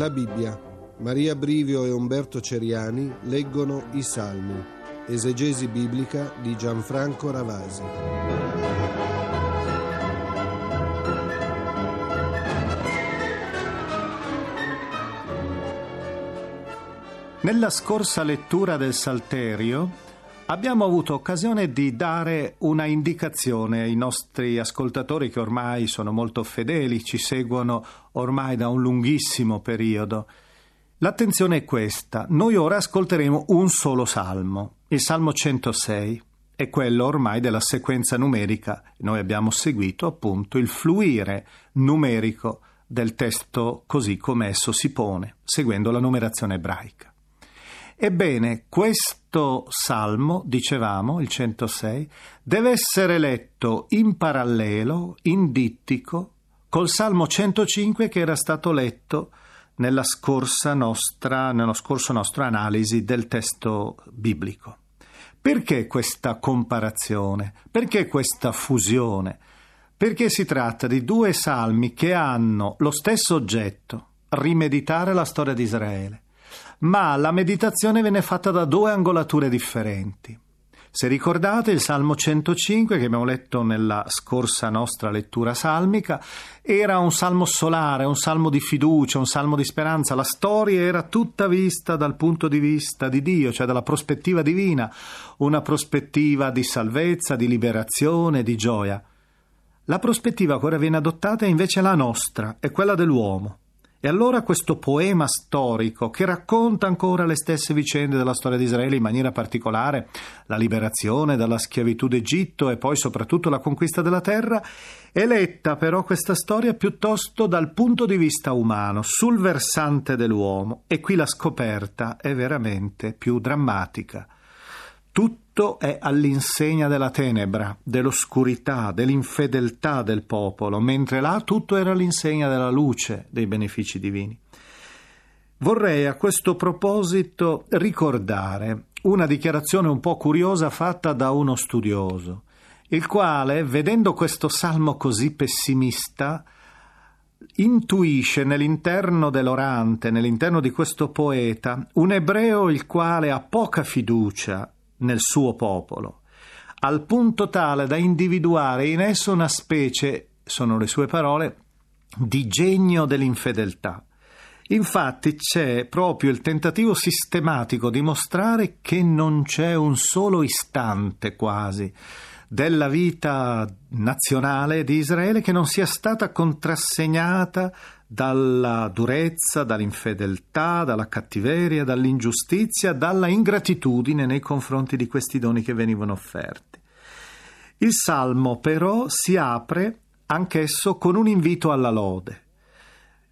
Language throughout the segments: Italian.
La Bibbia. Maria Brivio e Umberto Ceriani leggono i Salmi. Esegesi biblica di Gianfranco Ravasi. Nella scorsa lettura del Salterio abbiamo avuto occasione di dare una indicazione ai nostri ascoltatori che ormai sono molto fedeli, ci seguono ormai da un lunghissimo periodo. L'attenzione è questa. Noi ora ascolteremo un solo salmo, il Salmo 106. È quello ormai della sequenza numerica. Noi abbiamo seguito appunto il fluire numerico del testo così come esso si pone, seguendo la numerazione ebraica. Ebbene, questo salmo, dicevamo, il 106, deve essere letto in parallelo, in dittico, col salmo 105 che era stato letto nella scorsa nostra, nello scorso nostro analisi del testo biblico. Perché questa comparazione? Perché questa fusione? Perché si tratta di due salmi che hanno lo stesso oggetto, rimeditare la storia di Israele ma la meditazione viene fatta da due angolature differenti. Se ricordate il Salmo 105 che abbiamo letto nella scorsa nostra lettura salmica, era un salmo solare, un salmo di fiducia, un salmo di speranza. La storia era tutta vista dal punto di vista di Dio, cioè dalla prospettiva divina, una prospettiva di salvezza, di liberazione, di gioia. La prospettiva che ora viene adottata è invece la nostra, è quella dell'uomo. E allora questo poema storico che racconta ancora le stesse vicende della storia di Israele, in maniera particolare la liberazione dalla schiavitù d'Egitto e poi soprattutto la conquista della terra, è letta però questa storia piuttosto dal punto di vista umano, sul versante dell'uomo, e qui la scoperta è veramente più drammatica. Tutto è all'insegna della tenebra, dell'oscurità, dell'infedeltà del popolo, mentre là tutto era all'insegna della luce, dei benefici divini. Vorrei a questo proposito ricordare una dichiarazione un po' curiosa fatta da uno studioso, il quale, vedendo questo salmo così pessimista, intuisce nell'interno dell'orante, nell'interno di questo poeta, un ebreo il quale ha poca fiducia nel suo popolo, al punto tale da individuare in esso una specie, sono le sue parole, di genio dell'infedeltà. Infatti c'è proprio il tentativo sistematico di mostrare che non c'è un solo istante quasi della vita nazionale di Israele che non sia stata contrassegnata dalla durezza, dall'infedeltà, dalla cattiveria, dall'ingiustizia, dalla ingratitudine nei confronti di questi doni che venivano offerti. Il salmo però si apre anch'esso con un invito alla lode,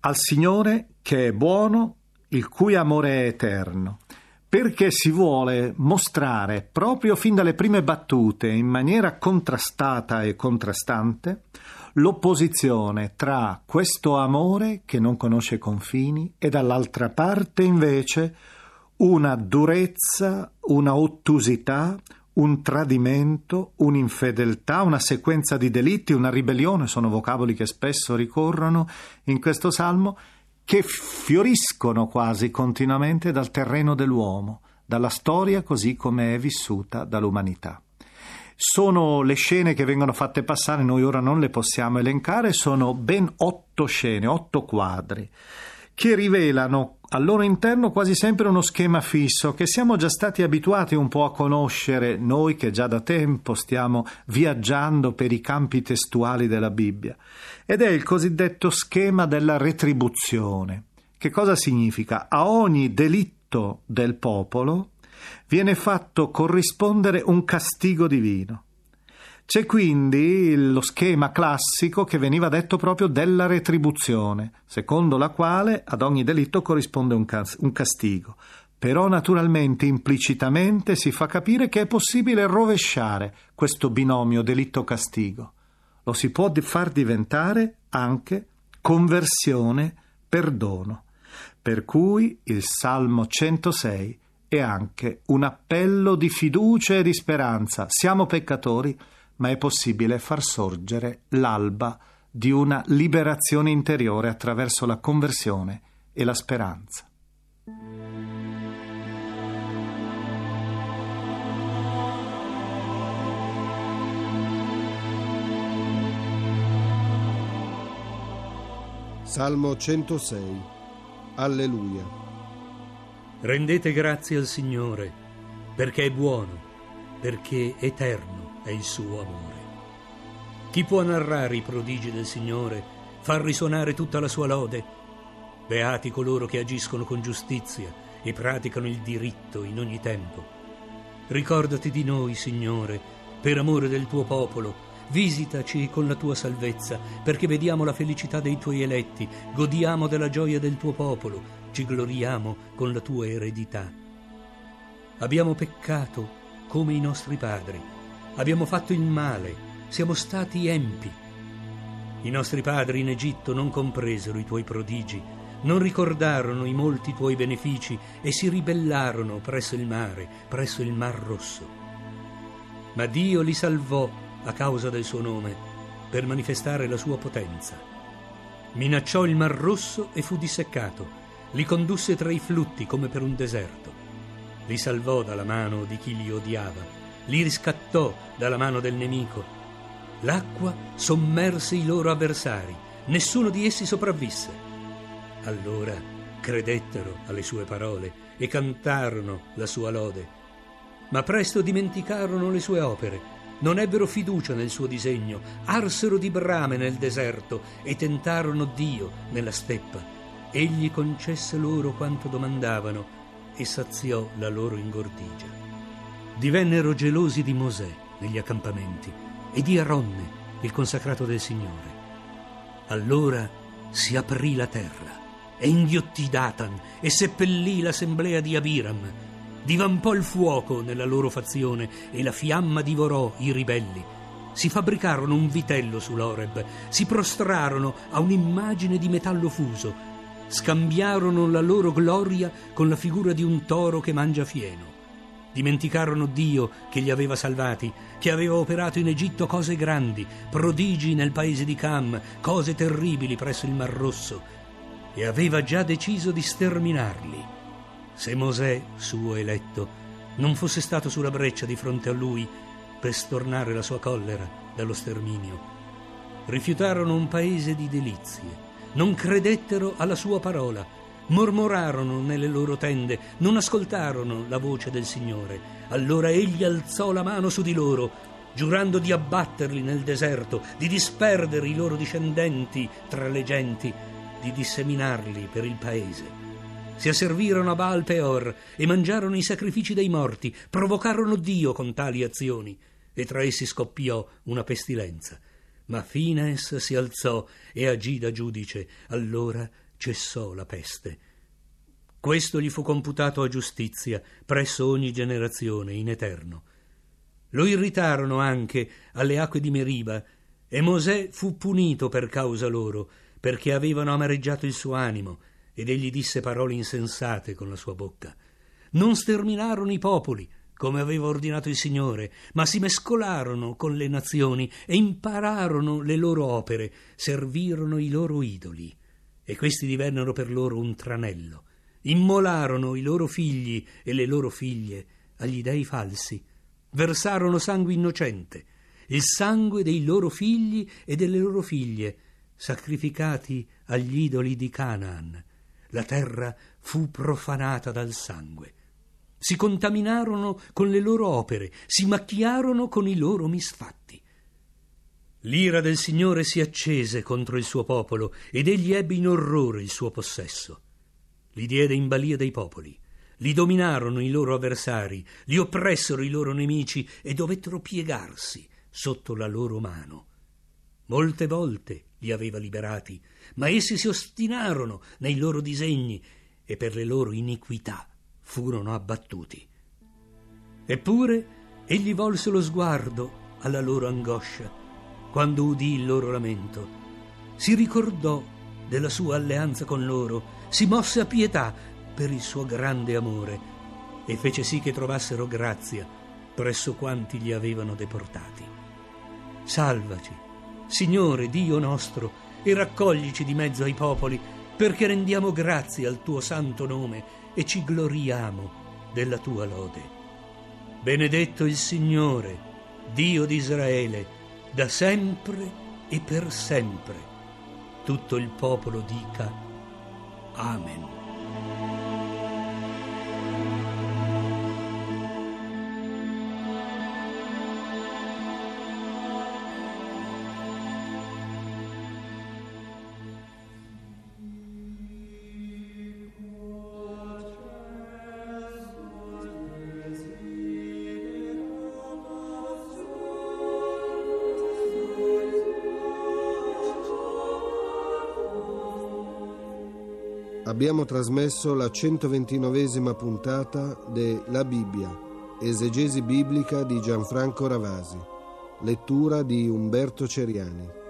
al Signore che è buono, il cui amore è eterno, perché si vuole mostrare proprio fin dalle prime battute, in maniera contrastata e contrastante, l'opposizione tra questo amore che non conosce confini e dall'altra parte invece una durezza, una ottusità, un tradimento, un'infedeltà, una sequenza di delitti, una ribellione, sono vocaboli che spesso ricorrono in questo salmo, che fioriscono quasi continuamente dal terreno dell'uomo, dalla storia così come è vissuta dall'umanità. Sono le scene che vengono fatte passare, noi ora non le possiamo elencare, sono ben otto scene, otto quadri, che rivelano al loro interno quasi sempre uno schema fisso che siamo già stati abituati un po' a conoscere noi che già da tempo stiamo viaggiando per i campi testuali della Bibbia. Ed è il cosiddetto schema della retribuzione. Che cosa significa? A ogni delitto del popolo viene fatto corrispondere un castigo divino. C'è quindi lo schema classico che veniva detto proprio della retribuzione, secondo la quale ad ogni delitto corrisponde un, cas- un castigo. Però naturalmente implicitamente si fa capire che è possibile rovesciare questo binomio delitto-castigo. Lo si può far diventare anche conversione-perdono. Per cui il Salmo 106 è anche un appello di fiducia e di speranza. Siamo peccatori, ma è possibile far sorgere l'alba di una liberazione interiore attraverso la conversione e la speranza. Salmo 106 Alleluia Rendete grazie al Signore, perché è buono, perché eterno è il suo amore. Chi può narrare i prodigi del Signore, far risuonare tutta la sua lode? Beati coloro che agiscono con giustizia e praticano il diritto in ogni tempo. Ricordati di noi, Signore, per amore del tuo popolo, Visitaci con la tua salvezza, perché vediamo la felicità dei tuoi eletti, godiamo della gioia del tuo popolo, ci gloriamo con la tua eredità. Abbiamo peccato come i nostri padri, abbiamo fatto il male, siamo stati empi. I nostri padri in Egitto non compresero i tuoi prodigi, non ricordarono i molti tuoi benefici e si ribellarono presso il mare, presso il Mar Rosso. Ma Dio li salvò a causa del suo nome, per manifestare la sua potenza. Minacciò il Mar Rosso e fu disseccato, li condusse tra i flutti come per un deserto. Li salvò dalla mano di chi li odiava, li riscattò dalla mano del nemico. L'acqua sommerse i loro avversari, nessuno di essi sopravvisse. Allora credettero alle sue parole e cantarono la sua lode. Ma presto dimenticarono le sue opere non ebbero fiducia nel suo disegno, arsero di brame nel deserto e tentarono Dio nella steppa. Egli concesse loro quanto domandavano e saziò la loro ingordigia. Divennero gelosi di Mosè negli accampamenti e di Aronne, il consacrato del Signore. Allora si aprì la terra e inghiottì Datan e seppellì l'assemblea di Abiram Divampò il fuoco nella loro fazione e la fiamma divorò i ribelli. Si fabbricarono un vitello sull'Oreb, si prostrarono a un'immagine di metallo fuso, scambiarono la loro gloria con la figura di un toro che mangia fieno. Dimenticarono Dio che li aveva salvati, che aveva operato in Egitto cose grandi, prodigi nel paese di Cam, cose terribili presso il Mar Rosso, e aveva già deciso di sterminarli. Se Mosè, suo eletto, non fosse stato sulla breccia di fronte a lui per stornare la sua collera dallo sterminio. Rifiutarono un paese di delizie, non credettero alla sua parola, mormorarono nelle loro tende, non ascoltarono la voce del Signore. Allora egli alzò la mano su di loro, giurando di abbatterli nel deserto, di disperdere i loro discendenti tra le genti, di disseminarli per il paese si asservirono a Baal Peor e mangiarono i sacrifici dei morti, provocarono Dio con tali azioni, e tra essi scoppiò una pestilenza. Ma Fines si alzò e agì da giudice, allora cessò la peste. Questo gli fu computato a giustizia presso ogni generazione in eterno. Lo irritarono anche alle acque di Meriba, e Mosè fu punito per causa loro, perché avevano amareggiato il suo animo, ed egli disse parole insensate con la sua bocca. Non sterminarono i popoli, come aveva ordinato il Signore, ma si mescolarono con le nazioni e impararono le loro opere, servirono i loro idoli, e questi divennero per loro un tranello. Immolarono i loro figli e le loro figlie agli dei falsi, versarono sangue innocente, il sangue dei loro figli e delle loro figlie, sacrificati agli idoli di Canaan la terra fu profanata dal sangue. Si contaminarono con le loro opere, si macchiarono con i loro misfatti. L'ira del Signore si accese contro il suo popolo ed egli ebbe in orrore il suo possesso. Li diede in balia dei popoli, li dominarono i loro avversari, li oppressero i loro nemici e dovettero piegarsi sotto la loro mano. Molte volte li aveva liberati, ma essi si ostinarono nei loro disegni e per le loro iniquità furono abbattuti. Eppure egli volse lo sguardo alla loro angoscia quando udì il loro lamento. Si ricordò della sua alleanza con loro, si mosse a pietà per il suo grande amore e fece sì che trovassero grazia presso quanti li avevano deportati. Salvaci, Signore Dio nostro, e raccoglici di mezzo ai popoli, perché rendiamo grazie al tuo santo nome e ci gloriamo della tua lode. Benedetto il Signore, Dio di Israele, da sempre e per sempre. Tutto il popolo dica Amen. Abbiamo trasmesso la 129esima puntata de La Bibbia, esegesi biblica di Gianfranco Ravasi, lettura di Umberto Ceriani.